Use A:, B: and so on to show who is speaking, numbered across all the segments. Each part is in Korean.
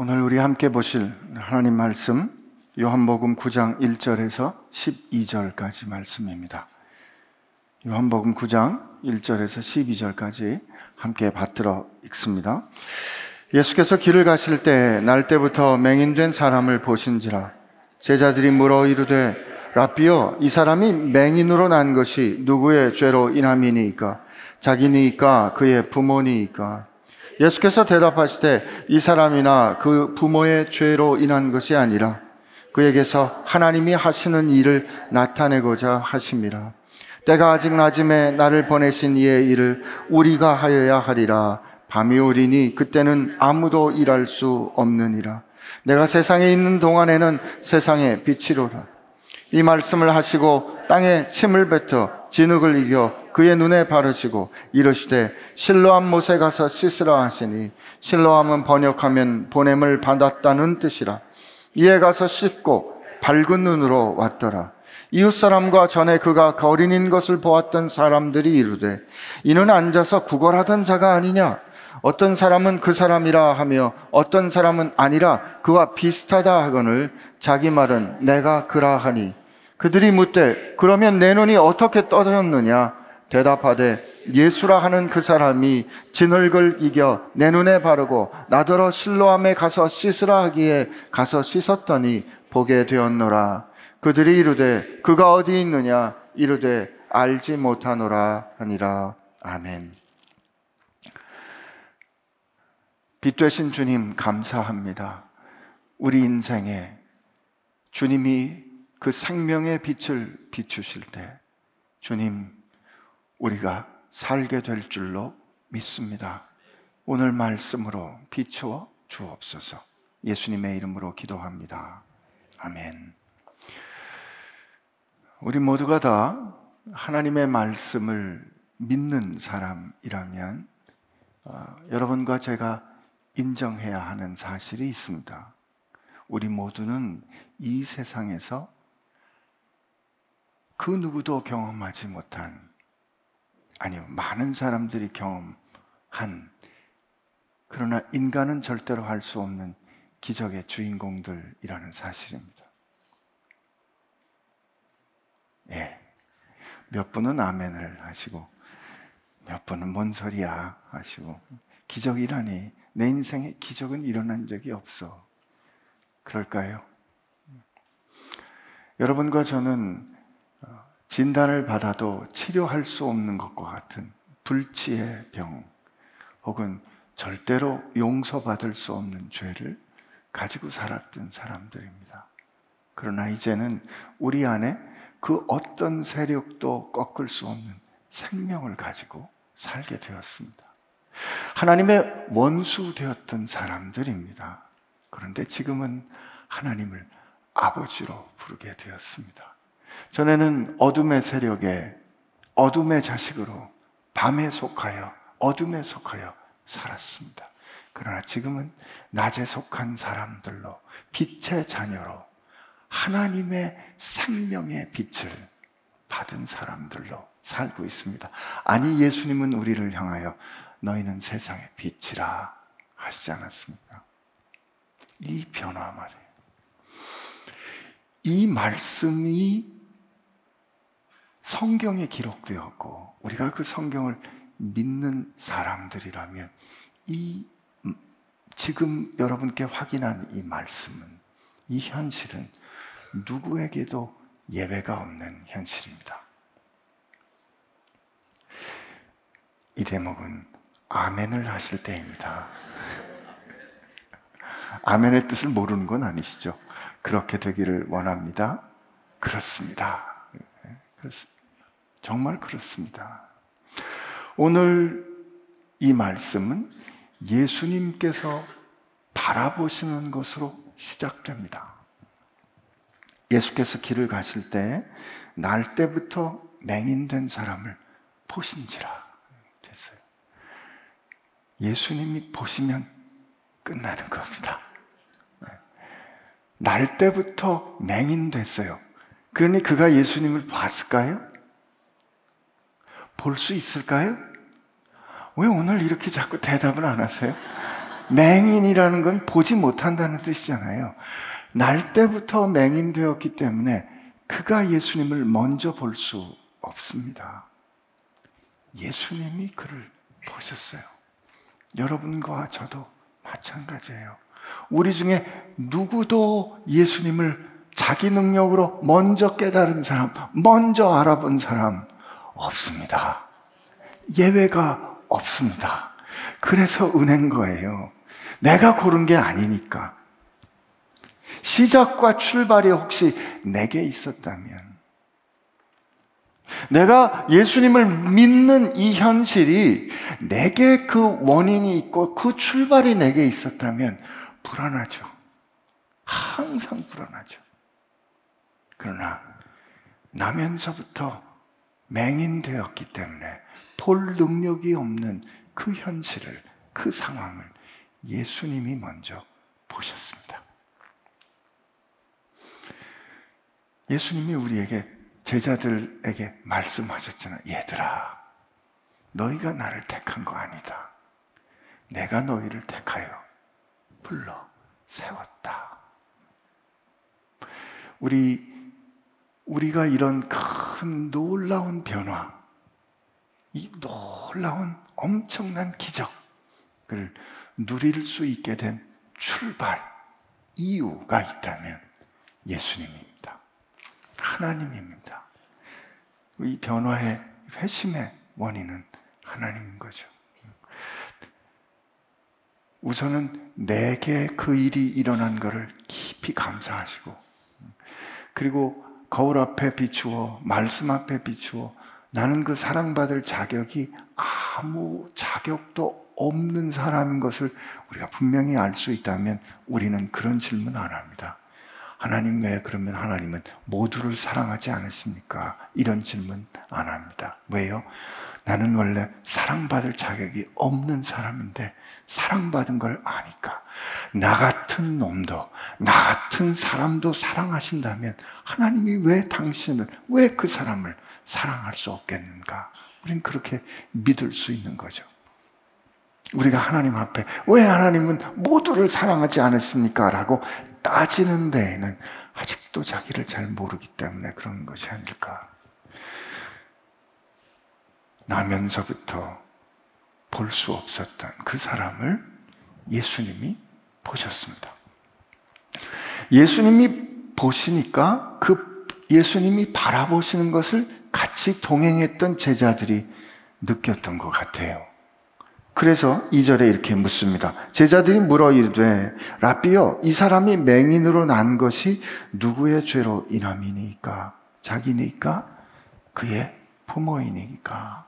A: 오늘 우리 함께 보실 하나님 말씀 요한복음 9장 1절에서 12절까지 말씀입니다. 요한복음 9장 1절에서 12절까지 함께 받들어 읽습니다. 예수께서 길을 가실 때 날때부터 맹인된 사람을 보신지라 제자들이 물어 이르되 라비여 이 사람이 맹인으로 난 것이 누구의 죄로 인함이니까 자기니까 그의 부모니까 예수께서 대답하시되 이 사람이나 그 부모의 죄로 인한 것이 아니라 그에게서 하나님이 하시는 일을 나타내고자 하심이라. 때가 아직 낮음에 나를 보내신 이의 일을 우리가 하여야 하리라. 밤이 오리니 그때는 아무도 일할 수 없느니라. 내가 세상에 있는 동안에는 세상의 빛이로라. 이 말씀을 하시고 땅에 침을 뱉어 진흙을 이겨 그의 눈에 바르시고 이르시되 실로암 못에 가서 씻으라 하시니 실로암은 번역하면 보냄을 받았다는 뜻이라. 이에 가서 씻고 밝은 눈으로 왔더라. 이웃 사람과 전에 그가 거린인 것을 보았던 사람들이 이르되 이는 앉아서 구걸하던 자가 아니냐? 어떤 사람은 그 사람이라 하며 어떤 사람은 아니라 그와 비슷하다 하거늘 자기 말은 내가 그라 하니 그들이 묻되 그러면 내 눈이 어떻게 떠졌느냐? 대답하되 예수라 하는 그 사람이 진흙을 이겨 내 눈에 바르고 나더러 실로암에 가서 씻으라 하기에 가서 씻었더니 보게 되었노라. 그들이 이르되 그가 어디 있느냐? 이르되 알지 못하노라 하니라. 아멘. 빛 되신 주님 감사합니다. 우리 인생에 주님이 그 생명의 빛을 비추실 때 주님 우리가 살게 될 줄로 믿습니다. 오늘 말씀으로 비추어 주옵소서. 예수님의 이름으로 기도합니다. 아멘. 우리 모두가 다 하나님의 말씀을 믿는 사람이라면 어, 여러분과 제가 인정해야 하는 사실이 있습니다. 우리 모두는 이 세상에서 그 누구도 경험하지 못한 아니요 많은 사람들이 경험한 그러나 인간은 절대로 할 수 없는 기적의 주인공들이라는 사실입니다. 예. 몇 분은 아멘을 하시고 몇 분은 뭔 소리야 하시고 기적이라니 내 인생에 기적은 일어난 적이 없어. 그럴까요? 여러분과 저는 진단을 받아도 치료할 수 없는 것과 같은 불치의 병 혹은 절대로 용서받을 수 없는 죄를 가지고 살았던 사람들입니다. 그러나 이제는 우리 안에 그 어떤 세력도 꺾을 수 없는 생명을 가지고 살게 되었습니다. 하나님의 원수 되었던 사람들입니다. 그런데 지금은 하나님을 아버지로 부르게 되었습니다. 전에는 어둠의 세력에 어둠의 자식으로 밤에 속하여 어둠에 속하여 살았습니다. 그러나 지금은 낮에 속한 사람들로 빛의 자녀로 하나님의 생명의 빛을 받은 사람들로 살고 있습니다. 아니 예수님은 우리를 향하여 너희는 세상의 빛이라 하시지 않았습니까? 이 변화 말이에요. 이 말씀이 성경에 기록되었고 우리가 그 성경을 믿는 사람들이라면 이 음, 지금 여러분께 확인한 이 말씀은 이 현실은 누구에게도 예외가 없는 현실입니다. 이 대목은 아멘을 하실 때입니다. 아멘의 뜻을 모르는 건 아니시죠? 그렇게 되기를 원합니다. 그렇습니다. 네, 그렇습니다. 정말 그렇습니다. 오늘 이 말씀은 예수님께서 바라보시는 것으로 시작됩니다. 예수께서 길을 가실 때 날 때부터 맹인된 사람을 보신지라 됐어요. 예수님이 보시면 끝나는 겁니다. 날 때부터 맹인 됐어요. 그러니 그가 예수님을 봤을까요? 볼 수 있을까요? 왜 오늘 이렇게 자꾸 대답을 안 하세요? 맹인이라는 건 보지 못한다는 뜻이잖아요. 날 때부터 맹인 되었기 때문에 그가 예수님을 먼저 볼 수 없습니다. 예수님이 그를 보셨어요. 여러분과 저도 마찬가지예요. 우리 중에 누구도 예수님을 자기 능력으로 먼저 깨달은 사람, 먼저 알아본 사람 없습니다. 예외가 없습니다. 그래서 은행 거예요. 내가 고른 게 아니니까. 시작과 출발이 혹시 내게 있었다면, 내가 예수님을 믿는 이 현실이 내게 그 원인이 있고 그 출발이 내게 있었다면 불안하죠. 항상 불안하죠. 그러나 나면서부터 맹인되었기 때문에 볼 능력이 없는 그 현실을, 그 상황을 예수님이 먼저 보셨습니다. 예수님이 우리에게 제자들에게 말씀하셨잖아요. 얘들아, 너희가 나를 택한 거 아니다. 내가 너희를 택하여 불러 세웠다. 우리 우리가 이런 큰 놀라운 변화, 이 놀라운 엄청난 기적을 누릴 수 있게 된 출발, 이유가 있다면 예수님입니다. 하나님입니다. 이 변화의 회심의 원인은 하나님인 거죠. 우선은 내게 그 일이 일어난 것을 깊이 감사하시고, 그리고 거울 앞에 비추어, 말씀 앞에 비추어, 나는 그 사랑받을 자격이 아무 자격도 없는 사람인 것을 우리가 분명히 알 수 있다면 우리는 그런 질문 안 합니다. 하나님 왜 그러면 하나님은 모두를 사랑하지 않으십니까? 이런 질문 안 합니다. 왜요? 나는 원래 사랑받을 자격이 없는 사람인데 사랑받은 걸 아니까 나 같은 놈도 나 같은 사람도 사랑하신다면 하나님이 왜 당신을 왜 그 사람을 사랑할 수 없겠는가? 우린 그렇게 믿을 수 있는 거죠. 우리가 하나님 앞에 왜 하나님은 모두를 사랑하지 않으십니까? 라고 따지는 데에는 아직도 자기를 잘 모르기 때문에 그런 것이 아닐까. 나면서부터 볼 수 없었던 그 사람을 예수님이 보셨습니다. 예수님이 보시니까 그 예수님이 바라보시는 것을 같이 동행했던 제자들이 느꼈던 것 같아요. 그래서 이절에 이렇게 묻습니다. 제자들이 물어 이르되 라비여 이 사람이 맹인으로 난 것이 누구의 죄로 인함이니까 자기니까 그의 부모이니까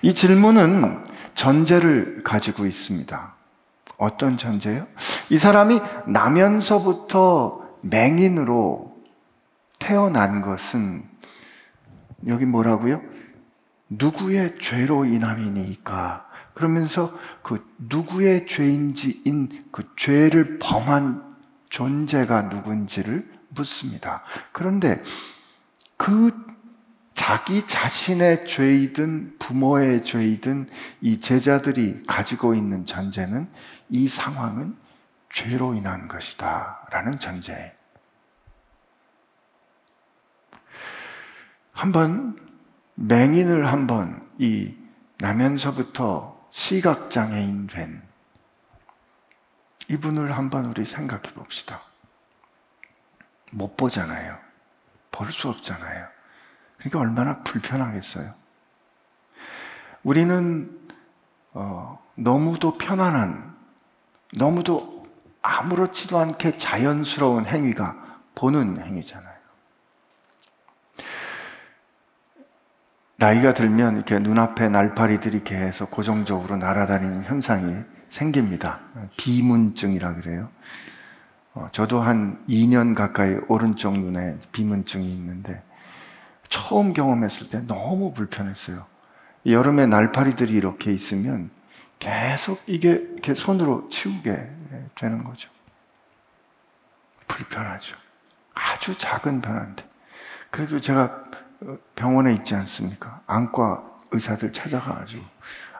A: 이 질문은 전제를 가지고 있습니다. 어떤 전제요? 이 사람이 나면서부터 맹인으로 태어난 것은 여기 뭐라고요? 누구의 죄로 인함이니까 그러면서 그 누구의 죄인지인 그 죄를 범한 존재가 누군지를 묻습니다. 그런데 그 자기 자신의 죄이든 부모의 죄이든 이 제자들이 가지고 있는 전제는 이 상황은 죄로 인한 것이다. 라는 전제. 한번 맹인을 한번 이 나면서부터 시각장애인 된 이분을 한번 우리 생각해 봅시다. 못 보잖아요. 볼 수 없잖아요. 그러니까 얼마나 불편하겠어요. 우리는 어, 너무도 편안한, 너무도 아무렇지도 않게 자연스러운 행위가 보는 행위잖아요. 나이가 들면 이렇게 눈앞에 날파리들이 계속 고정적으로 날아다니는 현상이 생깁니다. 비문증이라 그래요. 어, 저도 한 2년 가까이 오른쪽 눈에 비문증이 있는데 처음 경험했을 때 너무 불편했어요. 여름에 날파리들이 이렇게 있으면 계속 이게 이렇게 손으로 치우게 되는 거죠. 불편하죠. 아주 작은 변화인데. 그래도 제가 병원에 있지 않습니까? 안과 의사들 찾아가가지고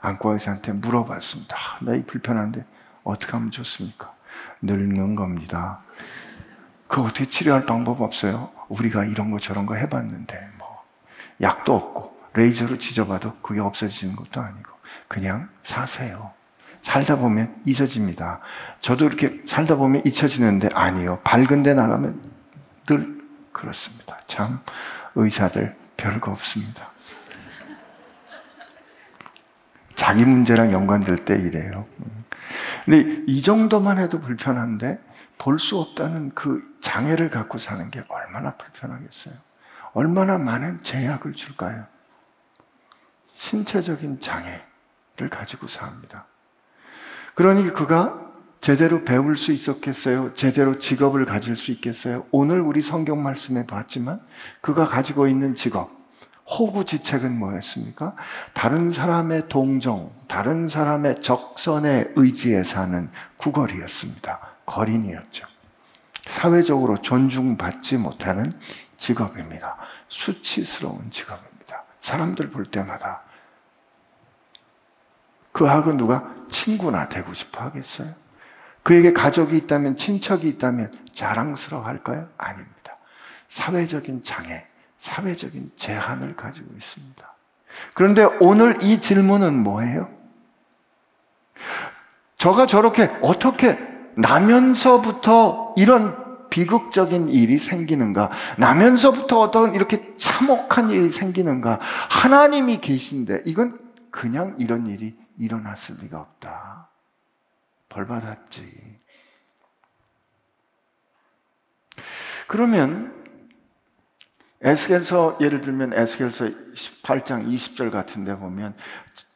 A: 안과 의사한테 물어봤습니다. 나이 불편한데 어떻게 하면 좋습니까? 늙는 겁니다. 그 어떻게 치료할 방법 없어요? 우리가 이런 거 저런 거 해봤는데 뭐 약도 없고 레이저로 찢어봐도 그게 없어지는 것도 아니고 그냥 사세요. 살다 보면 잊혀집니다. 저도 이렇게 살다 보면 잊혀지는데 아니요. 밝은 데 나가면 늘 그렇습니다. 참 의사들 별거 없습니다. 자기 문제랑 연관될 때 이래요. 근데 이 정도만 해도 불편한데 볼 수 없다는 그 장애를 갖고 사는 게 얼마나 불편하겠어요. 얼마나 많은 제약을 줄까요? 신체적인 장애를 가지고 삽니다. 그러니 그가 제대로 배울 수 있었겠어요? 제대로 직업을 가질 수 있겠어요? 오늘 우리 성경 말씀에 봤지만 그가 가지고 있는 직업, 호구지책은 뭐였습니까? 다른 사람의 동정, 다른 사람의 적선에 의지해 사는 구걸이었습니다. 거린이었죠. 사회적으로 존중받지 못하는 직업입니다. 수치스러운 직업입니다. 사람들 볼 때마다 그하고 누가 친구나 되고 싶어 하겠어요? 그에게 가족이 있다면, 친척이 있다면 자랑스러워 할까요? 아닙니다. 사회적인 장애, 사회적인 제한을 가지고 있습니다. 그런데 오늘 이 질문은 뭐예요? 저가 저렇게 어떻게 나면서부터 이런 비극적인 일이 생기는가? 나면서부터 어떤 이렇게 참혹한 일이 생기는가? 하나님이 계신데 이건 그냥 이런 일이 일어났을 리가 없다. 벌 받았지. 그러면 에스겔서 예를 들면 에스겔서 18장 20절 같은 데 보면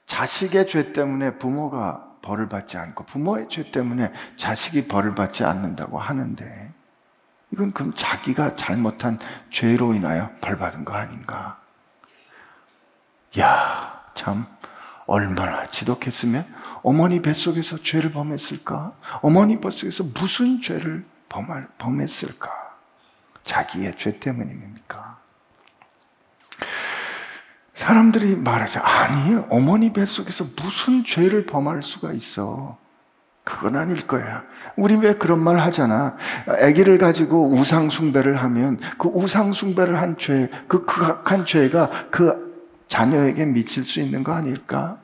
A: 자식의 죄 때문에 부모가 벌을 받지 않고 부모의 죄 때문에 자식이 벌을 받지 않는다고 하는데 이건 그럼 자기가 잘못한 죄로 인하여 벌 받은 거 아닌가? 야, 참 얼마나 지독했으면 어머니 뱃속에서 죄를 범했을까? 어머니 뱃속에서 무슨 죄를 범했을까? 자기의 죄 때문입니까? 사람들이 말하죠. 아니, 어머니 뱃속에서 무슨 죄를 범할 수가 있어? 그건 아닐 거야. 우리 왜 그런 말 하잖아. 아기를 가지고 우상숭배를 하면 그 우상숭배를 한 죄, 그 극악한 죄가 그 자녀에게 미칠 수 있는 거 아닐까?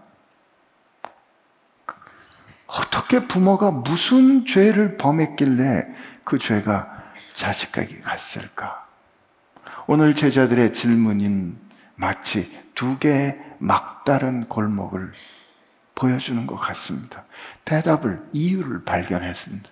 A: 어떻게 부모가 무슨 죄를 범했길래 그 죄가 자식에게 갔을까? 오늘 제자들의 질문인 마치 두 개의 막다른 골목을 보여주는 것 같습니다. 대답을, 이유를 발견했습니다.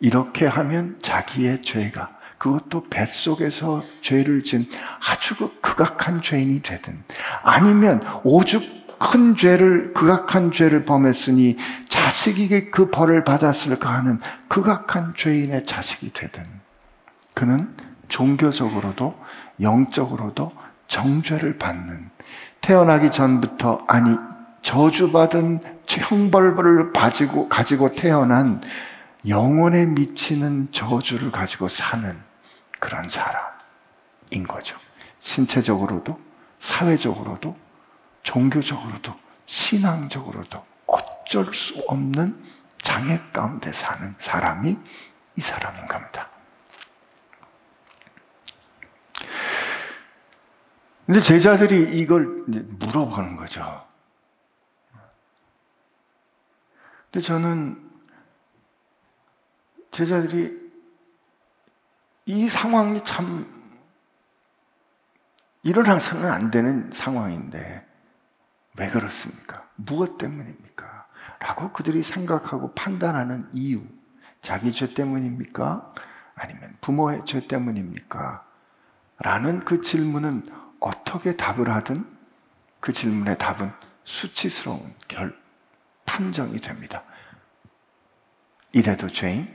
A: 이렇게 하면 자기의 죄가 그것도 뱃속에서 죄를 진 아주 그 극악한 죄인이 되든 아니면 오죽 큰 죄를 극악한 죄를 범했으니 자식에게 그 벌을 받았을까 하는 극악한 죄인의 자식이 되든 그는 종교적으로도 영적으로도 정죄를 받는 태어나기 전부터 아니 저주받은 형벌을 가지고 가지고 태어난 영혼에 미치는 저주를 가지고 사는 그런 사람인 거죠. 신체적으로도, 사회적으로도, 종교적으로도, 신앙적으로도 어쩔 수 없는 장애 가운데 사는 사람이 이 사람인 겁니다. 근데 제자들이 이걸 물어보는 거죠. 근데 저는 제자들이 이 상황이 참 일어나서는 안 되는 상황인데 왜 그렇습니까? 무엇 때문입니까? 라고 그들이 생각하고 판단하는 이유. 자기 죄 때문입니까? 아니면 부모의 죄 때문입니까? 라는 그 질문은 어떻게 답을 하든 그 질문의 답은 수치스러운 결, 판정이 됩니다. 이래도 죄인,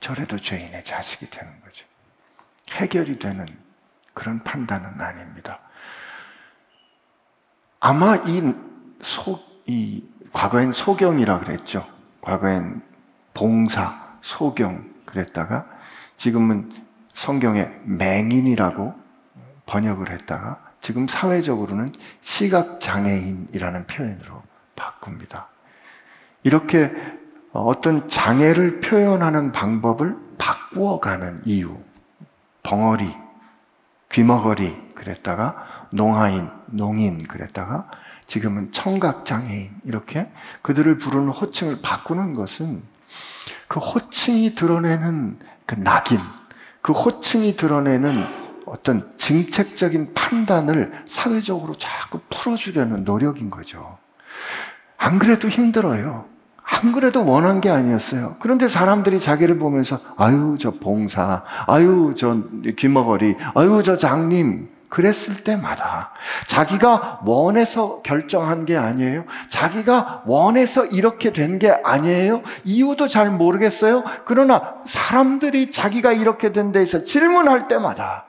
A: 저래도 죄인의 자식이 되는 거죠. 해결이 되는 그런 판단은 아닙니다. 아마 이 소, 이 과거엔 소경이라 그랬죠. 과거엔 봉사, 소경 그랬다가 지금은 성경에 맹인이라고 번역을 했다가 지금 사회적으로는 시각장애인이라는 표현으로 바꿉니다. 이렇게 어떤 장애를 표현하는 방법을 바꾸어가는 이유. 벙어리, 귀머거리 그랬다가 농아인, 농인 그랬다가 지금은 청각장애인 이렇게 그들을 부르는 호칭을 바꾸는 것은 그 호칭이 드러내는 그 낙인, 그 호칭이 드러내는 어떤 정책적인 판단을 사회적으로 자꾸 풀어주려는 노력인 거죠. 안 그래도 힘들어요. 안 그래도 원한 게 아니었어요. 그런데 사람들이 자기를 보면서 아유 저 봉사, 아유 저 귀머거리, 아유 저 장님 그랬을 때마다 자기가 원해서 결정한 게 아니에요. 자기가 원해서 이렇게 된 게 아니에요. 이유도 잘 모르겠어요. 그러나 사람들이 자기가 이렇게 된 데에서 질문할 때마다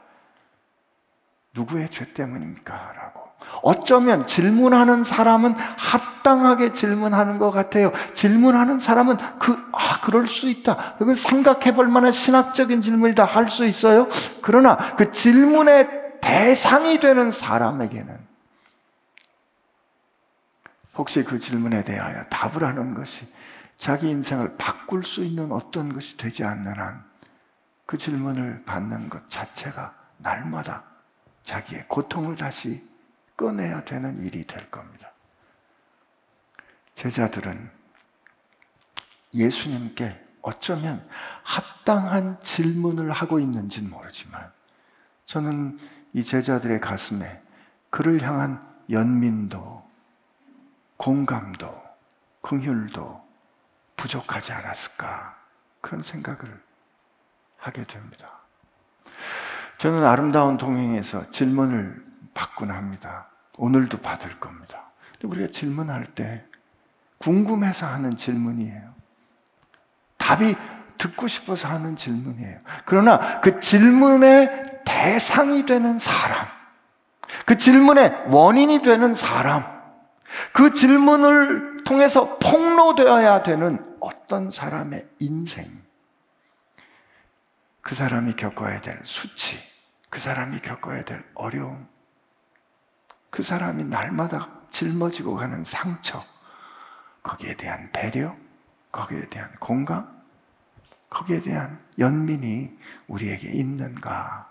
A: 누구의 죄 때문입니까? 라고. 어쩌면 질문하는 사람은 합당하게 질문하는 것 같아요. 질문하는 사람은 그, 아, 그럴 수 있다. 그건 생각해 볼 만한 신학적인 질문이다. 할 수 있어요. 그러나 그 질문의 대상이 되는 사람에게는 혹시 그 질문에 대하여 답을 하는 것이 자기 인생을 바꿀 수 있는 어떤 것이 되지 않는 한 그 질문을 받는 것 자체가 날마다 자기의 고통을 다시 꺼내야 되는 일이 될 겁니다. 제자들은 예수님께 어쩌면 합당한 질문을 하고 있는지는 모르지만 저는 이 제자들의 가슴에 그를 향한 연민도, 공감도, 긍휼도 부족하지 않았을까 그런 생각을 하게 됩니다. 저는 아름다운 동행에서 질문을 받곤 합니다. 오늘도 받을 겁니다. 우리가 질문할 때 궁금해서 하는 질문이에요. 답이 듣고 싶어서 하는 질문이에요. 그러나 그 질문의 대상이 되는 사람, 그 질문의 원인이 되는 사람, 그 질문을 통해서 폭로되어야 되는 어떤 사람의 인생, 그 사람이 겪어야 될 수치, 그 사람이 겪어야 될 어려움, 그 사람이 날마다 짊어지고 가는 상처, 거기에 대한 배려, 거기에 대한 공감, 거기에 대한 연민이 우리에게 있는가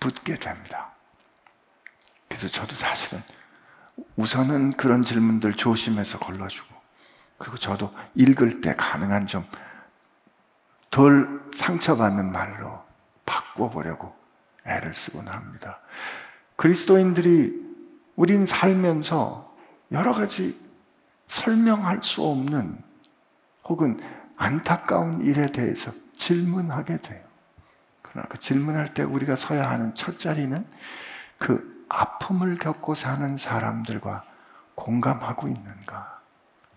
A: 붙게 됩니다. 그래서 저도 사실은 우선은 그런 질문들 조심해서 걸러주고 그리고 저도 읽을 때 가능한 좀 덜 상처받는 말로 바꿔보려고 애를 쓰곤 합니다. 그리스도인들이 우린 살면서 여러 가지 설명할 수 없는 혹은 안타까운 일에 대해서 질문하게 돼요. 그러나 그 질문할 때 우리가 서야 하는 첫 자리는 그 아픔을 겪고 사는 사람들과 공감하고 있는가,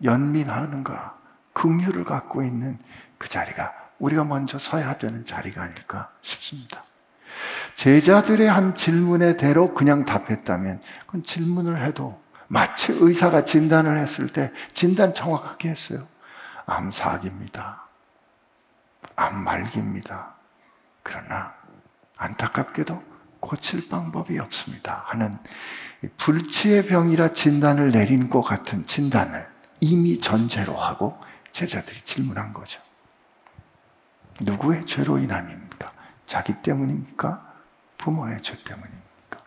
A: 연민하는가, 긍휼을 갖고 있는 그 자리가 우리가 먼저 서야 되는 자리가 아닐까 싶습니다. 제자들의 한 질문에 대로 그냥 답했다면 그건 질문을 해도 마치 의사가 진단을 했을 때 진단 정확하게 했어요. 암사기입니다. 암말기입니다. 그러나 안타깝게도 고칠 방법이 없습니다. 하는 불치의 병이라 진단을 내린 것 같은 진단을 이미 전제로 하고 제자들이 질문한 거죠. 누구의 죄로 인함입니까? 자기 때문입니까? 부모의 죄 때문입니까?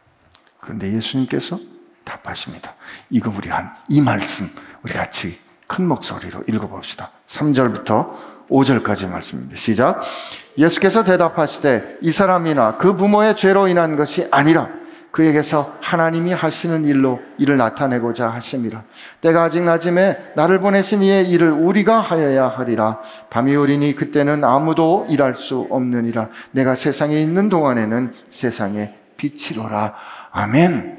A: 그런데 예수님께서 답하십니다. 이거 우리 한 이 말씀 우리 같이 큰 목소리로 읽어봅시다. 3절부터 5절까지 말씀입니다. 시작. 예수께서 대답하시되 이 사람이나 그 부모의 죄로 인한 것이 아니라 그에게서 하나님이 하시는 일로 이를 나타내고자 하심이라. 때가 아직 낮음에 나를 보내신 이의 일을 우리가 하여야 하리라. 밤이 오리니 그때는 아무도 일할 수 없느니라. 내가 세상에 있는 동안에는 세상의 빛이로라. 아멘.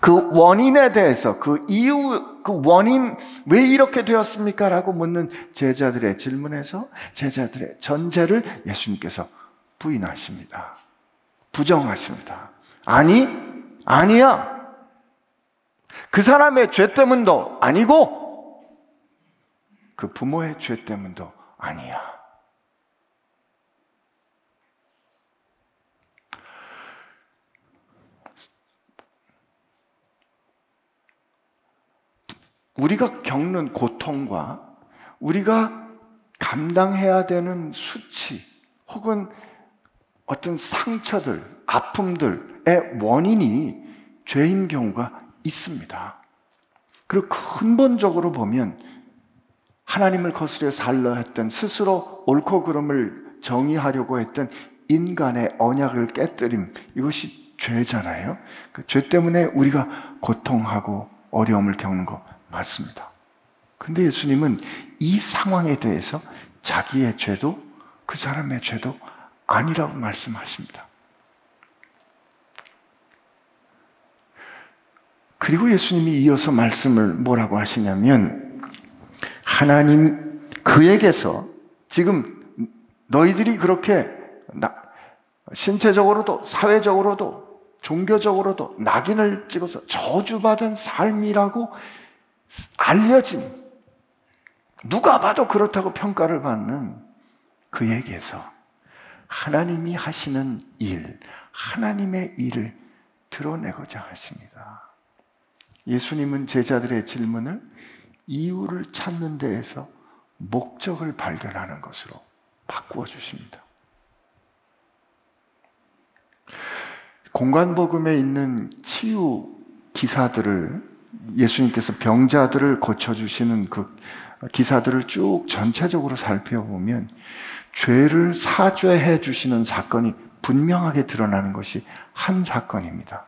A: 그 원인에 대해서 그 이유 그 원인 왜 이렇게 되었습니까? 라고 묻는 제자들의 질문에서 제자들의 전제를 예수님께서 부인하십니다. 부정하십니다. 아니, 아니야. 그 사람의 죄 때문도 아니고 그 부모의 죄 때문도 아니야. 우리가 겪는 고통과 우리가 감당해야 되는 수치 혹은 어떤 상처들, 아픔들의 원인이 죄인 경우가 있습니다. 그리고 근본적으로 보면 하나님을 거스려 살려 했던 스스로 옳고 그름을 정의하려고 했던 인간의 언약을 깨뜨림 이것이 죄잖아요. 그 죄 때문에 우리가 고통하고 어려움을 겪는 거 맞습니다. 근데 예수님은 이 상황에 대해서 자기의 죄도 그 사람의 죄도 아니라고 말씀하십니다. 그리고 예수님이 이어서 말씀을 뭐라고 하시냐면 하나님 그에게서 지금 너희들이 그렇게 신체적으로도 사회적으로도 종교적으로도 낙인을 찍어서 저주받은 삶이라고 알려진 누가 봐도 그렇다고 평가를 받는 그에게서 하나님이 하시는 일, 하나님의 일을 드러내고자 하십니다. 예수님은 제자들의 질문을 이유를 찾는 데에서 목적을 발견하는 것으로 바꾸어 주십니다. 공간복음에 있는 치유 기사들을 예수님께서 병자들을 고쳐주시는 그 기사들을 쭉 전체적으로 살펴보면 죄를 사죄해 주시는 사건이 분명하게 드러나는 것이 한 사건입니다.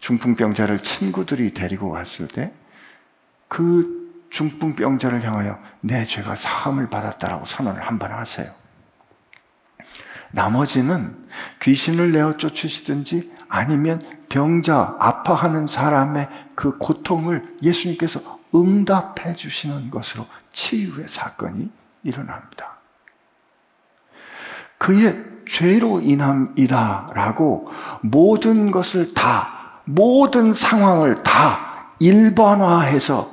A: 중풍병자를 친구들이 데리고 왔을 때 그 중풍병자를 향하여 내 죄가 사함을 받았다라고 선언을 한 번 하세요. 나머지는 귀신을 내어 쫓으시든지 아니면 병자, 아파하는 사람의 그 고통을 예수님께서 응답해 주시는 것으로 치유의 사건이 일어납니다. 그의 죄로 인함이다라고 모든 것을 다, 모든 상황을 다 일반화해서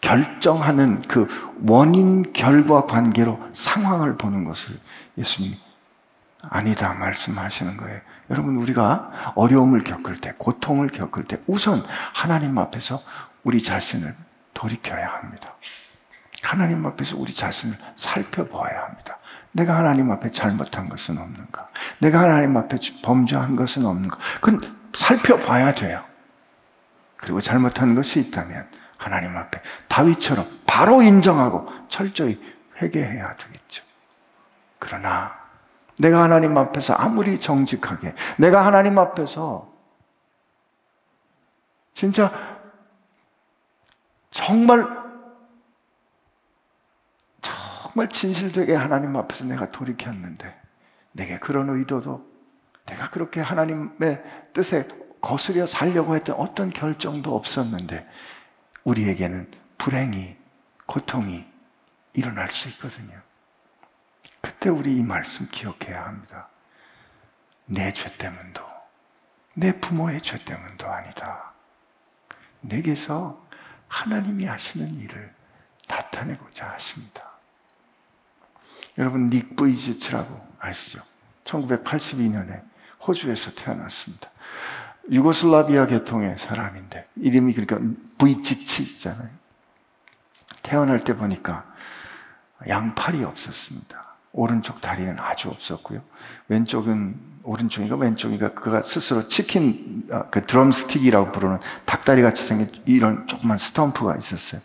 A: 결정하는 그 원인 결과 관계로 상황을 보는 것을 예수님 아니다 말씀하시는 거예요. 여러분 우리가 어려움을 겪을 때, 고통을 겪을 때 우선 하나님 앞에서 우리 자신을 돌이켜야 합니다. 하나님 앞에서 우리 자신을 살펴보아야 합니다. 내가 하나님 앞에 잘못한 것은 없는가? 내가 하나님 앞에 범죄한 것은 없는가? 그건 살펴봐야 돼요. 그리고 잘못한 것이 있다면 하나님 앞에 다윗처럼 바로 인정하고 철저히 회개해야 되겠죠. 그러나 내가 하나님 앞에서 아무리 정직하게 내가 하나님 앞에서 진짜 정말 정말 진실되게 하나님 앞에서 내가 돌이켰는데 내게 그런 의도도 내가 그렇게 하나님의 뜻에 거스려 살려고 했던 어떤 결정도 없었는데 우리에게는 불행이 고통이 일어날 수 있거든요. 그때 우리 이 말씀 기억해야 합니다. 내 죄 때문도 내 부모의 죄 때문도 아니다. 내게서 하나님이 하시는 일을 나타내고자 하십니다. 여러분 닉 브이지츠라고 아시죠? 1982년에 호주에서 태어났습니다. 유고슬라비아 계통의 사람인데 이름이 그러니까 브이지츠잖아요. 태어날 때 보니까 양팔이 없었습니다. 오른쪽 다리는 아주 없었고요. 왼쪽은 오른쪽인가 왼쪽인가 그가 스스로 치킨 아, 그 드럼스틱이라고 부르는 닭다리 같이 생긴 이런 조그만 스탬프가 있었어요.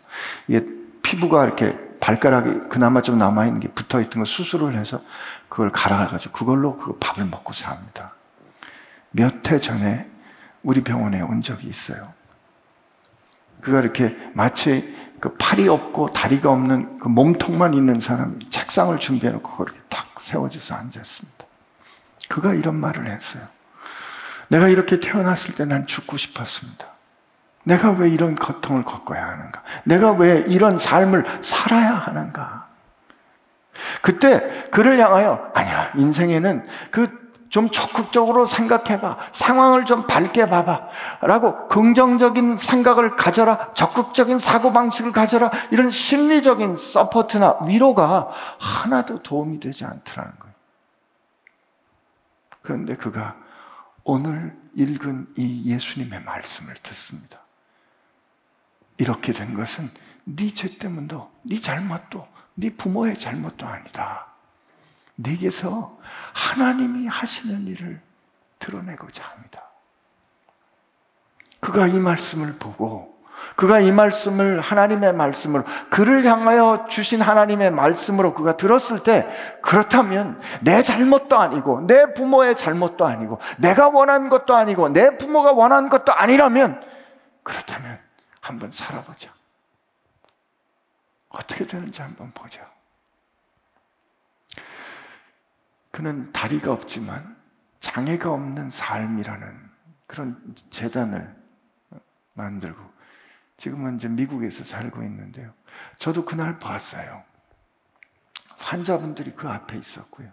A: 이게 피부가 이렇게 발가락이 그나마 좀 남아 있는 게 붙어 있던 거 수술을 해서 그걸 갈아가지고 그걸로 그 밥을 먹고 삽니다. 몇 해 전에 우리 병원에 온 적이 있어요. 그가 이렇게 마치 그 팔이 없고 다리가 없는 그 몸통만 있는 사람이 책상을 준비해놓고 그렇게 탁 세워져서 앉았습니다. 그가 이런 말을 했어요. 내가 이렇게 태어났을 때 난 죽고 싶었습니다. 내가 왜 이런 고통을 겪어야 하는가? 내가 왜 이런 삶을 살아야 하는가? 그때 그를 향하여 아니야 인생에는 그 좀 적극적으로 생각해봐. 상황을 좀 밝게 봐봐. 라고 긍정적인 생각을 가져라. 적극적인 사고방식을 가져라. 이런 심리적인 서포트나 위로가 하나도 도움이 되지 않더라는 거예요. 그런데 그가 오늘 읽은 이 예수님의 말씀을 듣습니다. 이렇게 된 것은 네 죄 때문도, 네 잘못도, 네 부모의 잘못도 아니다. 네게서 하나님이 하시는 일을 드러내고자 합니다. 그가 이 말씀을 보고 그가 이 말씀을 하나님의 말씀으로 그를 향하여 주신 하나님의 말씀으로 그가 들었을 때 그렇다면 내 잘못도 아니고 내 부모의 잘못도 아니고 내가 원한 것도 아니고 내 부모가 원한 것도 아니라면 그렇다면 한번 살아보자. 어떻게 되는지 한번 보자. 그는 다리가 없지만 장애가 없는 삶이라는 그런 재단을 만들고 지금은 이제 미국에서 살고 있는데요. 저도 그날 봤어요. 환자분들이 그 앞에 있었고요.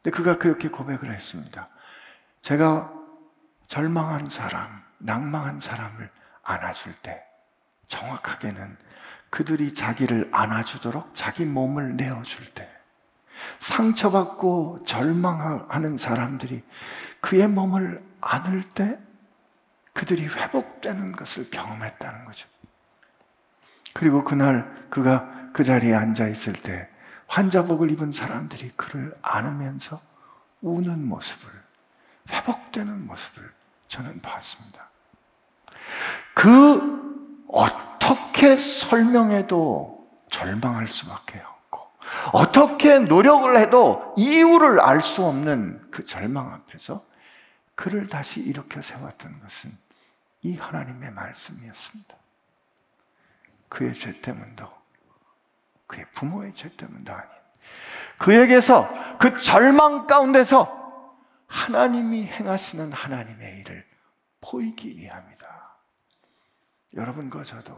A: 근데 그가 그렇게 고백을 했습니다. 제가 절망한 사람, 낭망한 사람을 안아줄 때 정확하게는 그들이 자기를 안아주도록 자기 몸을 내어줄 때 상처받고 절망하는 사람들이 그의 몸을 안을 때 그들이 회복되는 것을 경험했다는 거죠. 그리고 그날 그가 그 자리에 앉아 있을 때 환자복을 입은 사람들이 그를 안으면서 우는 모습을, 회복되는 모습을 저는 봤습니다. 그 어떻게 설명해도 절망할 수밖에 없고, 어떻게 노력을 해도 이유를 알 수 없는 그 절망 앞에서 그를 다시 일으켜 세웠던 것은 이 하나님의 말씀이었습니다. 그의 죄 때문도, 그의 부모의 죄 때문도 아닌, 그에게서 그 절망 가운데서 하나님이 행하시는 하나님의 일을 보이기 위함이다. 여러분과 저도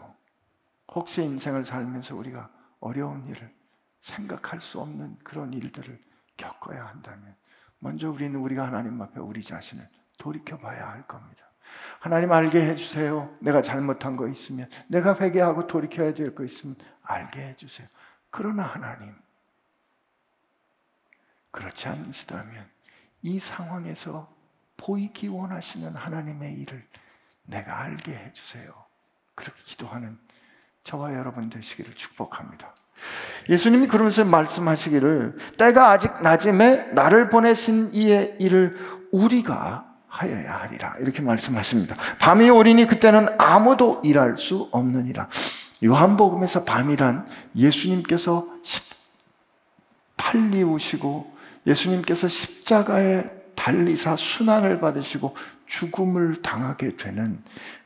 A: 혹시 인생을 살면서 우리가 어려운 일을 생각할 수 없는 그런 일들을 겪어야 한다면 먼저 우리는 우리가 하나님 앞에 우리 자신을 돌이켜 봐야 할 겁니다. 하나님 알게 해주세요. 내가 잘못한 거 있으면, 내가 회개하고 돌이켜야 될 거 있으면 알게 해주세요. 그러나 하나님, 그렇지 않으시다면 이 상황에서 보이기 원하시는 하나님의 일을 내가 알게 해주세요. 그렇게 기도하는 저와 여러분 되시기를 축복합니다. 예수님이 그러면서 말씀하시기를 때가 아직 낮음에 나를 보내신 이의 일을 우리가 하여야 하리라 이렇게 말씀하십니다. 밤이 오리니 그때는 아무도 일할 수 없느니라. 요한복음에서 밤이란 예수님께서 팔리우시고 예수님께서 십자가에 달리사 순환을 받으시고 죽음을 당하게 되는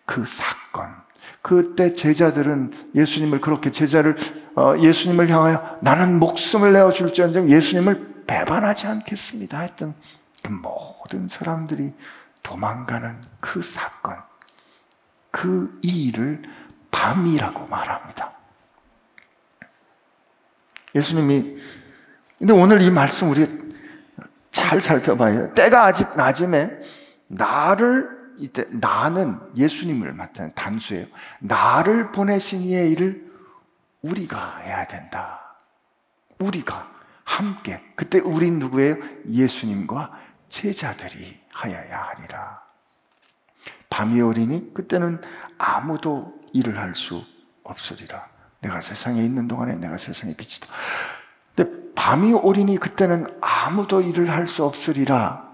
A: 그 사건. 그때 제자들은 예수님을 그렇게 제자를 어, 예수님을 향하여 나는 목숨을 내어 줄지언정 예수님을 배반하지 않겠습니다 했던 그 모든 사람들이 도망가는 그 사건, 그 일을 밤이라고 말합니다. 예수님이 근데 오늘 이 말씀 우리 잘 살펴봐야 때가 아직 낮음에 나를 이때 나는 예수님을 맡는 단수예요. 나를 보내신 이의 일을 우리가 해야 된다. 우리가 함께 그때 우리 누구예요? 예수님과 제자들이 하여야 하리라. 밤이 오리니 그때는 아무도 일을 할 수 없으리라. 내가 세상에 있는 동안에 내가 세상의 빛이다. 근데 밤이 오리니 그때는 아무도 일을 할 수 없으리라.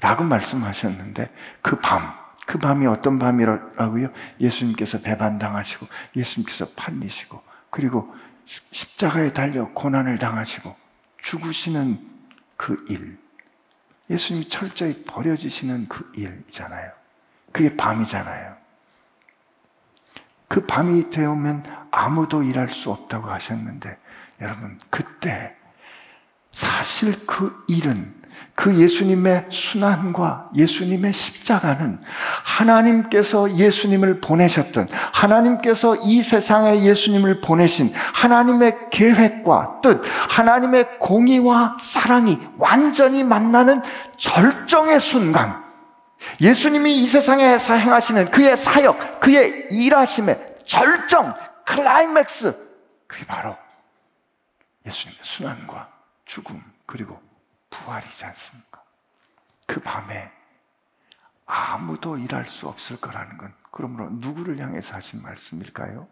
A: 라고 말씀하셨는데 그 밤, 그 밤이 어떤 밤이라고요? 예수님께서 배반당하시고 예수님께서 팔리시고 그리고 십자가에 달려 고난을 당하시고 죽으시는 그 일. 예수님이 철저히 버려지시는 그 일이잖아요. 그게 밤이잖아요. 그 밤이 되오면 아무도 일할 수 없다고 하셨는데 여러분 그때 사실 그 일은 그 예수님의 순환과 예수님의 십자가는 하나님께서 예수님을 보내셨던 하나님께서 이 세상에 예수님을 보내신 하나님의 계획과 뜻, 하나님의 공의와 사랑이 완전히 만나는 절정의 순간, 예수님이 이 세상에서 행하시는 그의 사역, 그의 일하심의 절정, 클라이맥스, 그게 바로 예수님의 순환과 죽음, 그리고 부활이지 않습니까? 그 밤에 아무도 일할 수 없을 거라는 건 그러므로 누구를 향해서 하신 말씀일까요?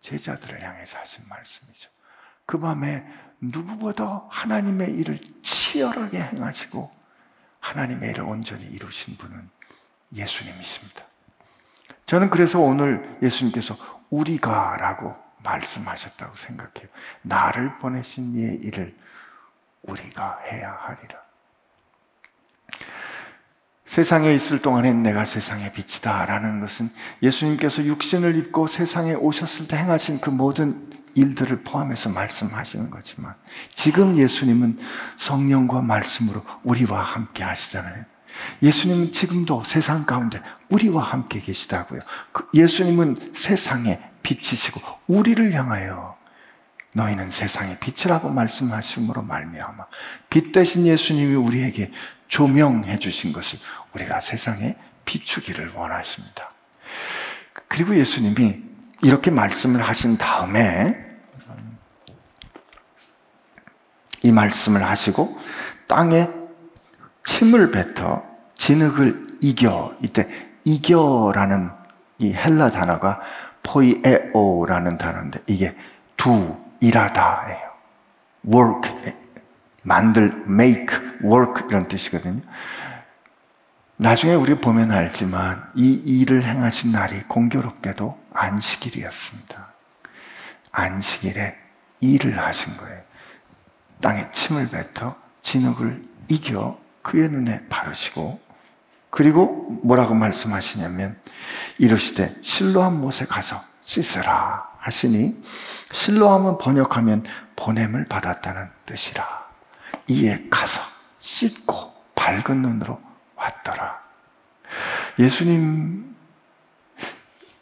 A: 제자들을 향해서 하신 말씀이죠. 그 밤에 누구보다 하나님의 일을 치열하게 행하시고 하나님의 일을 온전히 이루신 분은 예수님이십니다. 저는 그래서 오늘 예수님께서 우리가라고 말씀하셨다고 생각해요. 나를 보내신 이의 일을 우리가 해야 하리라. 세상에 있을 동안엔 내가 세상의 빛이다 라는 것은 예수님께서 육신을 입고 세상에 오셨을 때 행하신 그 모든 일들을 포함해서 말씀하시는 거지만 지금 예수님은 성령과 말씀으로 우리와 함께 하시잖아요. 예수님은 지금도 세상 가운데 우리와 함께 계시다고요. 그 예수님은 세상의 빛이시고 우리를 향하여 너희는 세상의 빛이라고 말씀하심으로 말미암아 빛 대신 예수님이 우리에게 조명해 주신 것을 우리가 세상에 비추기를 원하십니다. 그리고 예수님이 이렇게 말씀을 하신 다음에 이 말씀을 하시고 땅에 침을 뱉어 진흙을 이겨 이때 이겨라는 이 헬라 단어가 포이에오라는 단어인데 이게 두 일하다예요. work 만들 make work 이런 뜻이거든요. 나중에 우리가 보면 알지만 이 일을 행하신 날이 공교롭게도 안식일이었습니다. 안식일에 일을 하신 거예요. 땅에 침을 뱉어 진흙을 이겨 그의 눈에 바르시고 그리고 뭐라고 말씀하시냐면 이르시되 실로암 못에 가서 씻으라 하시니 실로암은 번역하면 보냄을 받았다는 뜻이라 이에 가서 씻고 밝은 눈으로 왔더라. 예수님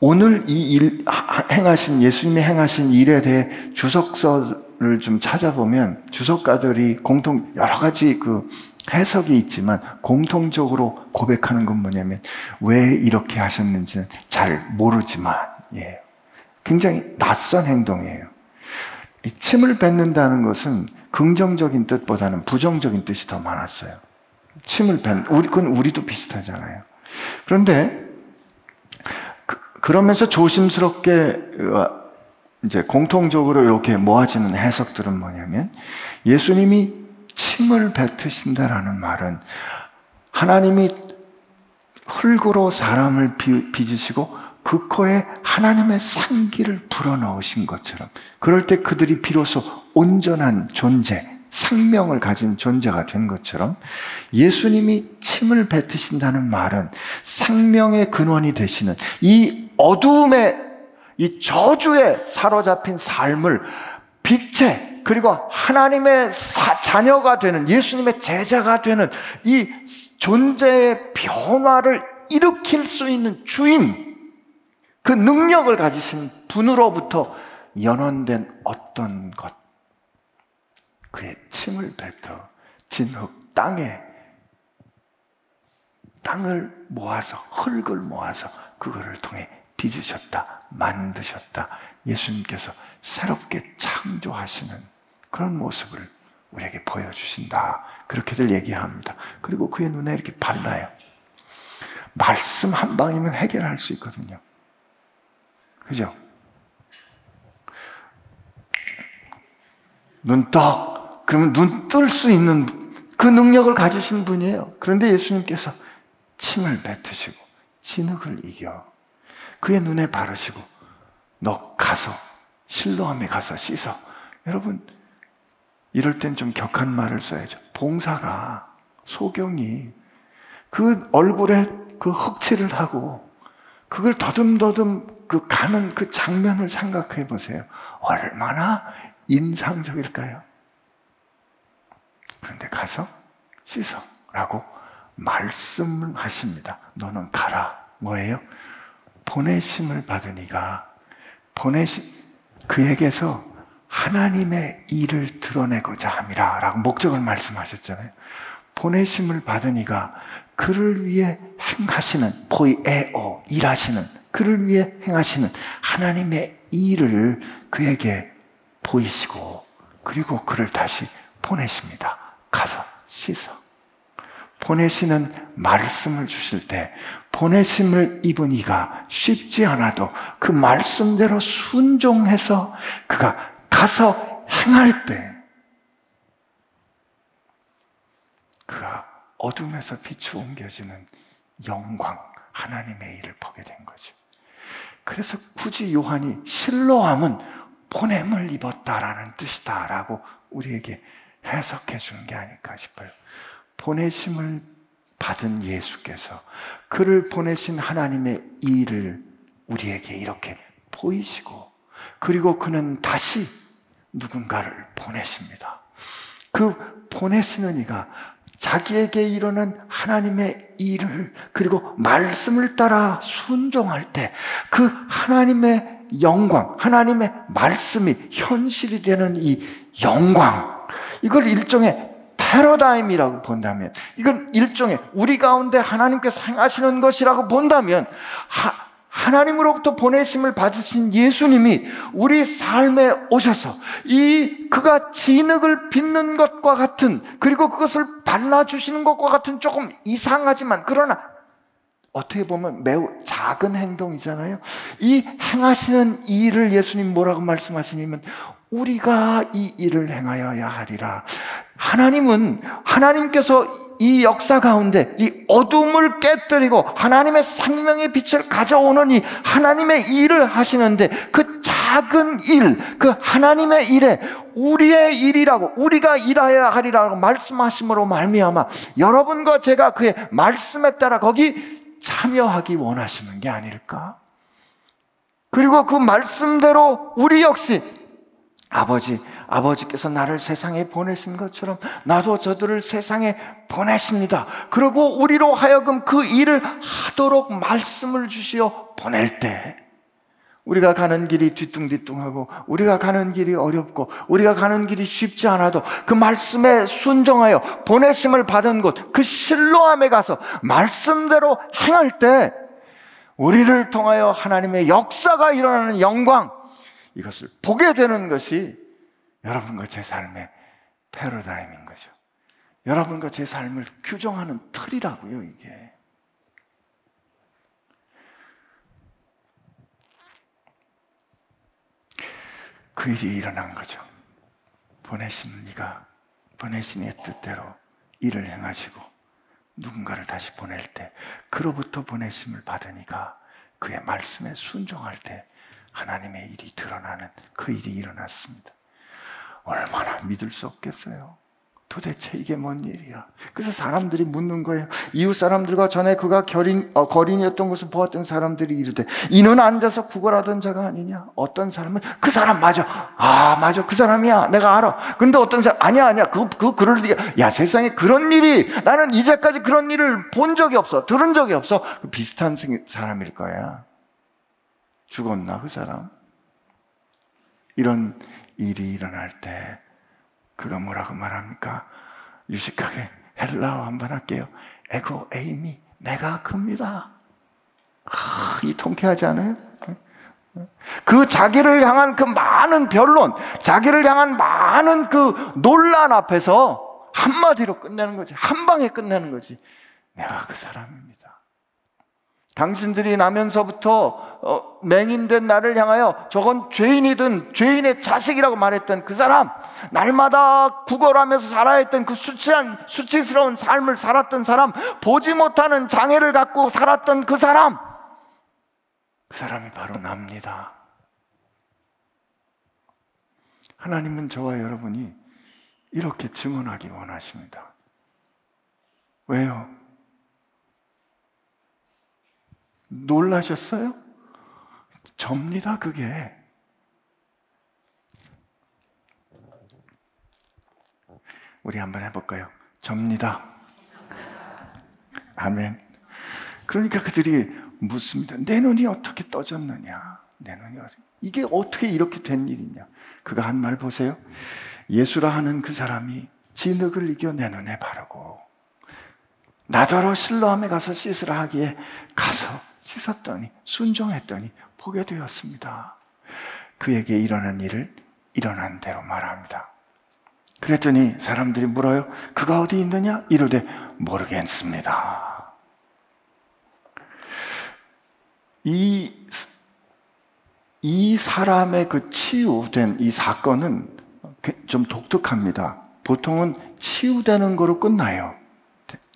A: 오늘 이 일, 행하신, 예수님이 행하신 일에 대해 주석서를 좀 찾아보면 주석가들이 공통, 여러 가지 그 해석이 있지만 공통적으로 고백하는 건 뭐냐면 왜 이렇게 하셨는지는 잘 모르지만, 예. 굉장히 낯선 행동이에요. 침을 뱉는다는 것은 긍정적인 뜻보다는 부정적인 뜻이 더 많았어요. 침을 뱉, 우리, 그건 우리도 비슷하잖아요. 그런데 그, 러면서 조심스럽게 어, 이제 공통적으로 이렇게 모아지는 해석들은 뭐냐면 예수님이 침을 뱉으신다라는 말은 하나님이 흙으로 사람을 빚으시고 그 코에 하나님의 상기를 불어넣으신 것처럼 그럴 때 그들이 비로소 온전한 존재, 생명을 가진 존재가 된 것처럼 예수님이 침을 뱉으신다는 말은 생명의 근원이 되시는 이 어두움의 이 저주에 사로잡힌 삶을 빛에 그리고 하나님의 사, 자녀가 되는 예수님의 제자가 되는 이 존재의 변화를 일으킬 수 있는 주인 그 능력을 가지신 분으로부터 연원된 어떤 것? 그의 침을 뱉어 진흙 땅에 땅을 모아서 흙을 모아서 그거를 통해 빚으셨다 만드셨다. 예수님께서 새롭게 창조하시는 그런 모습을 우리에게 보여주신다. 그렇게들 얘기합니다. 그리고 그의 눈에 이렇게 발라요. 말씀 한 방이면 해결할 수 있거든요 그죠? 눈 떠. 그러면 눈 뜰 수 있는 그 능력을 가지신 분이에요. 그런데 예수님께서 침을 뱉으시고 진흙을 이겨 그의 눈에 바르시고 너 가서 실로함에 가서 씻어. 여러분 이럴 땐 좀 격한 말을 써야죠. 봉사가 소경이 그 얼굴에 그 흑칠을 하고 그걸 더듬더듬 그 가는 그 장면을 생각해 보세요. 얼마나 인상적일까요? 그런데 가서 씻어 라고 말씀을 하십니다. 너는 가라. 뭐예요? 보내심을 받으니까 보내심 그에게서 하나님의 일을 드러내고자 함이라 라고 목적을 말씀하셨잖아요. 보내심을 받으니까 그를 위해 행하시는 포이에오 일하시는 그를 위해 행하시는 하나님의 일을 그에게 보이시고 그리고 그를 다시 보내십니다. 가서 씻어. 보내시는 말씀을 주실 때 보내심을 입은 이가 쉽지 않아도 그 말씀대로 순종해서 그가 가서 행할 때 그가 어둠에서 빛이 옮겨지는 영광, 하나님의 일을 보게 된 거죠. 그래서 굳이 요한이 실로함은 보냄을 입었다라는 뜻이다라고 우리에게 해석해 주는 게 아닐까 싶어요. 보내심을 받은 예수께서 그를 보내신 하나님의 일을 우리에게 이렇게 보이시고 그리고 그는 다시 누군가를 보내십니다. 그 보내시는 이가 자기에게 일어난 하나님의 일을 그리고 말씀을 따라 순종할 때 그 하나님의 영광, 하나님의 말씀이 현실이 되는 이 영광, 이걸 일종의 패러다임이라고 본다면, 이건 일종의 우리 가운데 하나님께서 행하시는 것이라고 본다면, 하, 하나님으로부터 보내심을 받으신 예수님이 우리 삶에 오셔서 이 그가 진흙을 빚는 것과 같은 그리고 그것을 발라주시는 것과 같은 조금 이상하지만 그러나 어떻게 보면 매우 작은 행동이잖아요. 이 행하시는 일을 예수님 뭐라고 말씀하시냐면 우리가 이 일을 행하여야 하리라. 하나님은 하나님께서 이 역사 가운데 이 어둠을 깨뜨리고 하나님의 생명의 빛을 가져오는 이 하나님의 일을 하시는데 그 작은 일, 그 하나님의 일에 우리의 일이라고 우리가 일하여야 하리라고 말씀하심으로 말미암아 여러분과 제가 그의 말씀에 따라 거기 참여하기 원하시는 게 아닐까? 그리고 그 말씀대로 우리 역시 아버지, 아버지께서 나를 세상에 보내신 것처럼 나도 저들을 세상에 보내십니다. 그리고 우리로 하여금 그 일을 하도록 말씀을 주시어 보낼 때, 우리가 가는 길이 뒤뚱뒤뚱하고, 우리가 가는 길이 어렵고, 우리가 가는 길이 쉽지 않아도 그 말씀에 순종하여 보내심을 받은 곳, 그 실로함에 가서 말씀대로 행할 때, 우리를 통하여 하나님의 역사가 일어나는 영광, 이것을 보게 되는 것이 여러분과 제 삶의 패러다임인 거죠. 여러분과 제 삶을 규정하는 틀이라고요, 이게. 그 일이 일어난 거죠. 보내신 이가 보내신 이의 뜻대로 일을 행하시고 누군가를 다시 보낼 때 그로부터 보내심을 받으니까 그의 말씀에 순종할 때 하나님의 일이 드러나는 그 일이 일어났습니다. 얼마나 믿을 수 없겠어요. 도대체 이게 뭔 일이야? 그래서 사람들이 묻는 거예요. 이웃 사람들과 전에 그가 결인, 어, 거린이었던 것을 보았던 사람들이 이르되 이는 앉아서 구걸하던 자가 아니냐? 어떤 사람은 그 사람 맞아. 아 맞아 그 사람이야. 내가 알아. 근데 어떤 사람 아니야 아니야. 그, 그 그럴 리가 야 세상에 그런 일이 나는 이제까지 그런 일을 본 적이 없어. 들은 적이 없어. 그 비슷한 사람일 거야. 죽었나 그 사람? 이런 일이 일어날 때 그가 뭐라고 말합니까? 유식하게 헬라어 한번 할게요. 에고 에이미 내가 큽니다. 아, 이 통쾌하지 않아요? 그 자기를 향한 그 많은 변론, 자기를 향한 많은 그 논란 앞에서 한마디로 끝내는 거지. 한 방에 끝내는 거지. 내가 그 사람입니다. 당신들이 나면서부터 어, 맹인된 나를 향하여 저건 죄인이든 죄인의 자식이라고 말했던 그 사람, 날마다 구걸하면서 살아야 했던 그 수치한, 수치스러운 삶을 살았던 사람, 보지 못하는 장애를 갖고 살았던 그 사람, 그 사람이 바로 납니다. 하나님은 저와 여러분이 이렇게 증언하기 원하십니다. 왜요? 놀라셨어요? 접니다, 그게. 우리 한번 해볼까요? 접니다. 아멘. 그러니까 그들이 묻습니다. 내 눈이 어떻게 떠졌느냐? 내 눈이 이게 어떻게 이렇게 된 일이냐? 그가 한 말 보세요. 예수라 하는 그 사람이 진흙을 이겨 내 눈에 바르고 나더러 실로함에 가서 씻으라 하기에 가서 씻었더니 순종했더니 보게 되었습니다. 그에게 일어난 일을 일어난 대로 말합니다. 그랬더니 사람들이 물어요. 그가 어디 있느냐? 이르되 모르겠습니다. 이, 이 사람의 그 치유된 이 사건은 좀 독특합니다. 보통은 치유되는 거로 끝나요.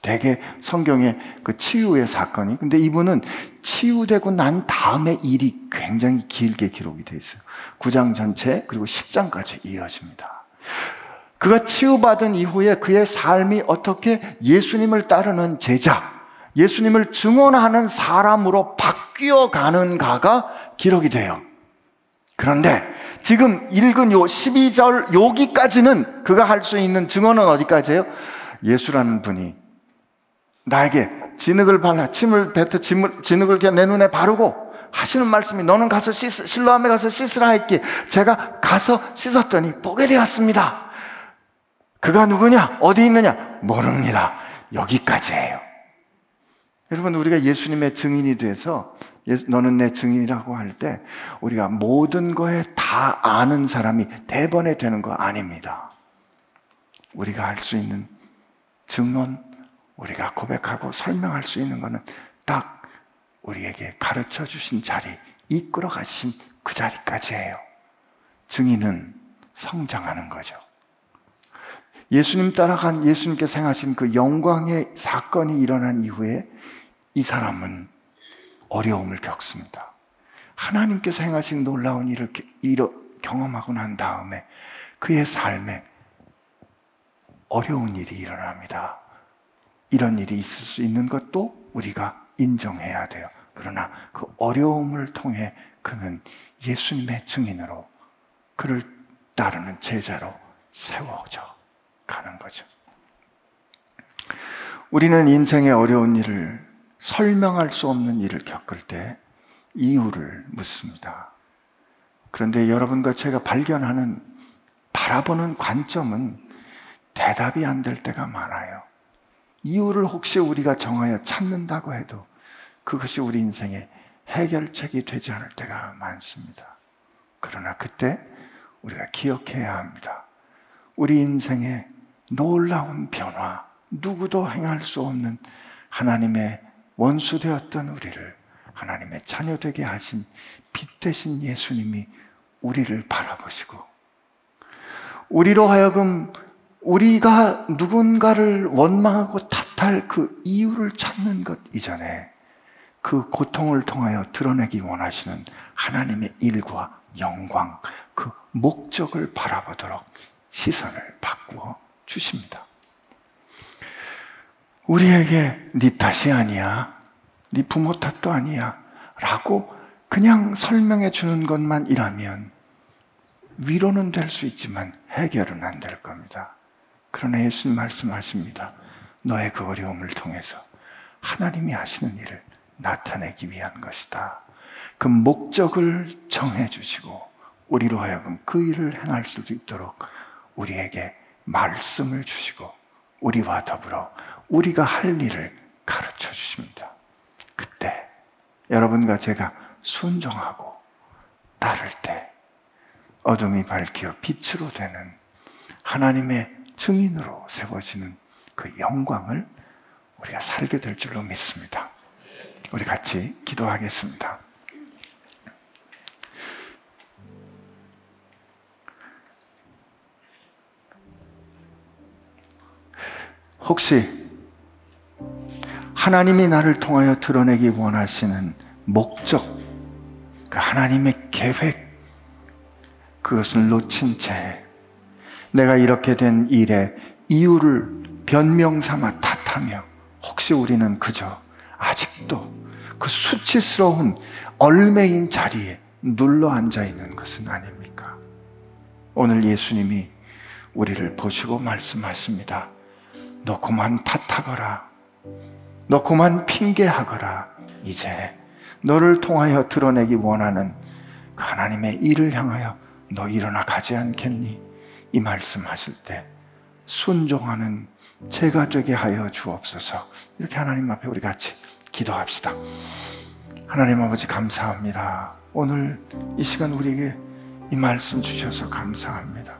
A: 대개 성경에 그 치유의 사건이. 근데 이분은 치유되고 난 다음에 일이 굉장히 길게 기록이 되어 있어요. 9장 전체, 그리고 10장까지 이어집니다. 그가 치유받은 이후에 그의 삶이 어떻게 예수님을 따르는 제자, 예수님을 증언하는 사람으로 바뀌어 가는가가 기록이 돼요. 그런데 지금 읽은 요 12절 여기까지는 그가 할 수 있는 증언은 어디까지예요? 예수라는 분이 나에게 진흙을 발라 침을 뱉어 진흙을 내 눈에 바르고 하시는 말씀이 너는 가서 씻, 실로암에 가서 씻으라 했기에 제가 가서 씻었더니 보게 되었습니다. 그가 누구냐? 어디 있느냐? 모릅니다. 여기까지예요. 여러분, 우리가 예수님의 증인이 돼서 너는 내 증인이라고 할 때 우리가 모든 거에 다 아는 사람이 대번에 되는 거 아닙니다. 우리가 할 수 있는 증언, 우리가 고백하고 설명할 수 있는 것은 딱 우리에게 가르쳐 주신 자리, 이끌어 가신 그 자리까지예요. 증인은 성장하는 거죠. 예수님 따라간 예수님께서 행하신 그 영광의 사건이 일어난 이후에 이 사람은 어려움을 겪습니다. 하나님께서 행하신 놀라운 일을 경험하고 난 다음에 그의 삶에 어려운 일이 일어납니다. 이런 일이 있을 수 있는 것도 우리가 인정해야 돼요. 그러나 그 어려움을 통해 그는 예수님의 증인으로 그를 따르는 제자로 세워져 가는 거죠. 우리는 인생의 어려운 일을 설명할 수 없는 일을 겪을 때 이유를 묻습니다. 그런데 여러분과 제가 발견하는 바라보는 관점은 대답이 안 될 때가 많아요. 이유를 혹시 우리가 정하여 찾는다고 해도 그것이 우리 인생의 해결책이 되지 않을 때가 많습니다. 그러나 그때 우리가 기억해야 합니다. 우리 인생의 놀라운 변화, 누구도 행할 수 없는 하나님의 원수 되었던 우리를 하나님의 자녀 되게 하신 빛 대신 예수님이 우리를 바라보시고 우리로 하여금 우리가 누군가를 원망하고 탓할 그 이유를 찾는 것 이전에 그 고통을 통하여 드러내기 원하시는 하나님의 일과 영광, 그 목적을 바라보도록 시선을 바꾸어 주십니다. 우리에게 네 탓이 아니야. 네 부모 탓도 아니야. 라고 그냥 설명해 주는 것만이라면 위로는 될 수 있지만 해결은 안 될 겁니다. 그러나 예수님 말씀하십니다. 너의 그 어려움을 통해서 하나님이 하시는 일을 나타내기 위한 것이다. 그 목적을 정해 주시고 우리로 하여금 그 일을 행할 수 있도록 우리에게 말씀을 주시고 우리와 더불어 우리가 할 일을 가르쳐 주십니다. 그때 여러분과 제가 순종하고 따를 때 어둠이 밝혀 빛으로 되는 하나님의 증인으로 세워지는 그 영광을 우리가 살게 될 줄로 믿습니다. 우리 같이 기도하겠습니다. 혹시 하나님이 나를 통하여 드러내기 원하시는 목적, 그 하나님의 계획, 그것을 놓친 채 내가 이렇게 된 일에 이유를 변명 삼아 탓하며 혹시 우리는 그저 아직도 그 수치스러운 얼매인 자리에 눌러 앉아 있는 것은 아닙니까? 오늘 예수님이 우리를 보시고 말씀하십니다. 너 그만 탓하거라. 너 그만 핑계하거라. 이제 너를 통하여 드러내기 원하는 그 하나님의 일을 향하여 너 일어나 가지 않겠니? 이 말씀하실 때 순종하는 제가 되게 하여 주옵소서. 이렇게 하나님 앞에 우리 같이 기도합시다. 하나님 아버지 감사합니다. 오늘 이 시간 우리에게 이 말씀 주셔서 감사합니다.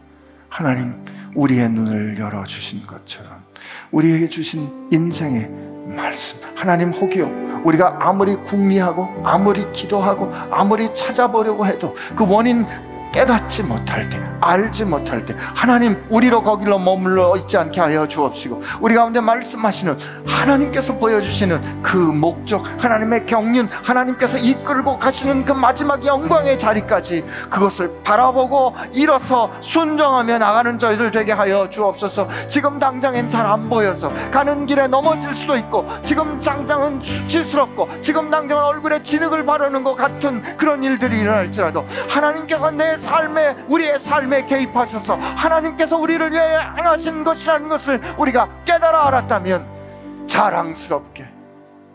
A: 하나님 우리의 눈을 열어 주신 것처럼 우리에게 주신 인생의 말씀 하나님 혹여 우리가 아무리 궁리하고 아무리 기도하고 아무리 찾아보려고 해도 그 원인 깨닫지 못할 때, 알지 못할 때, 하나님 우리로 거기로 머물러 있지 않게 하여 주옵시고, 우리 가운데 말씀하시는 하나님께서 보여주시는 그 목적, 하나님의 경륜, 하나님께서 이끌고 가시는 그 마지막 영광의 자리까지 그것을 바라보고 일어서 순종하며 나가는 저희들 되게 하여 주옵소서. 지금 당장엔 잘 안 보여서 가는 길에 넘어질 수도 있고, 지금 당장은 수치스럽고, 지금 당장은 얼굴에 진흙을 바르는 것 같은 그런 일들이 일어날지라도 하나님께서 내 삶에 우리의 삶에 개입하셔서 하나님께서 우리를 위해 행하신 것이라는 것을 우리가 깨달아 알았다면 자랑스럽게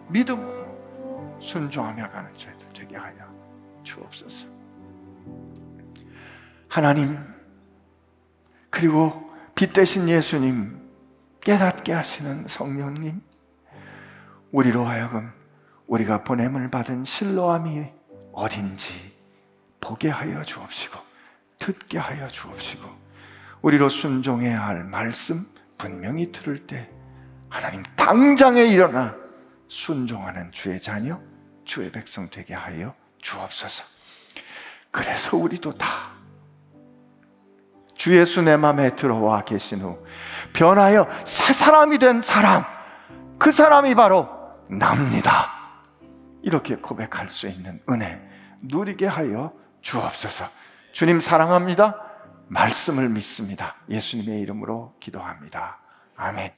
A: 믿음으로 순종하며 가는 저희들 되게 하여 주옵소서. 하나님 그리고 빛 대신 예수님 깨닫게 하시는 성령님 우리로 하여금 우리가 보냄을 받은 실로함이 어딘지 보게 하여 주옵시고 듣게 하여 주옵시고 우리로 순종해야 할 말씀 분명히 들을 때 하나님 당장에 일어나 순종하는 주의 자녀 주의 백성 되게 하여 주옵소서. 그래서 우리도 다 주 예수 내 맘에 들어와 계신 후 변하여 새 사람이 된 사람 그 사람이 바로 납니다. 이렇게 고백할 수 있는 은혜 누리게 하여 주옵소서. 주님 사랑합니다. 말씀을 믿습니다. 예수님의 이름으로 기도합니다. 아멘.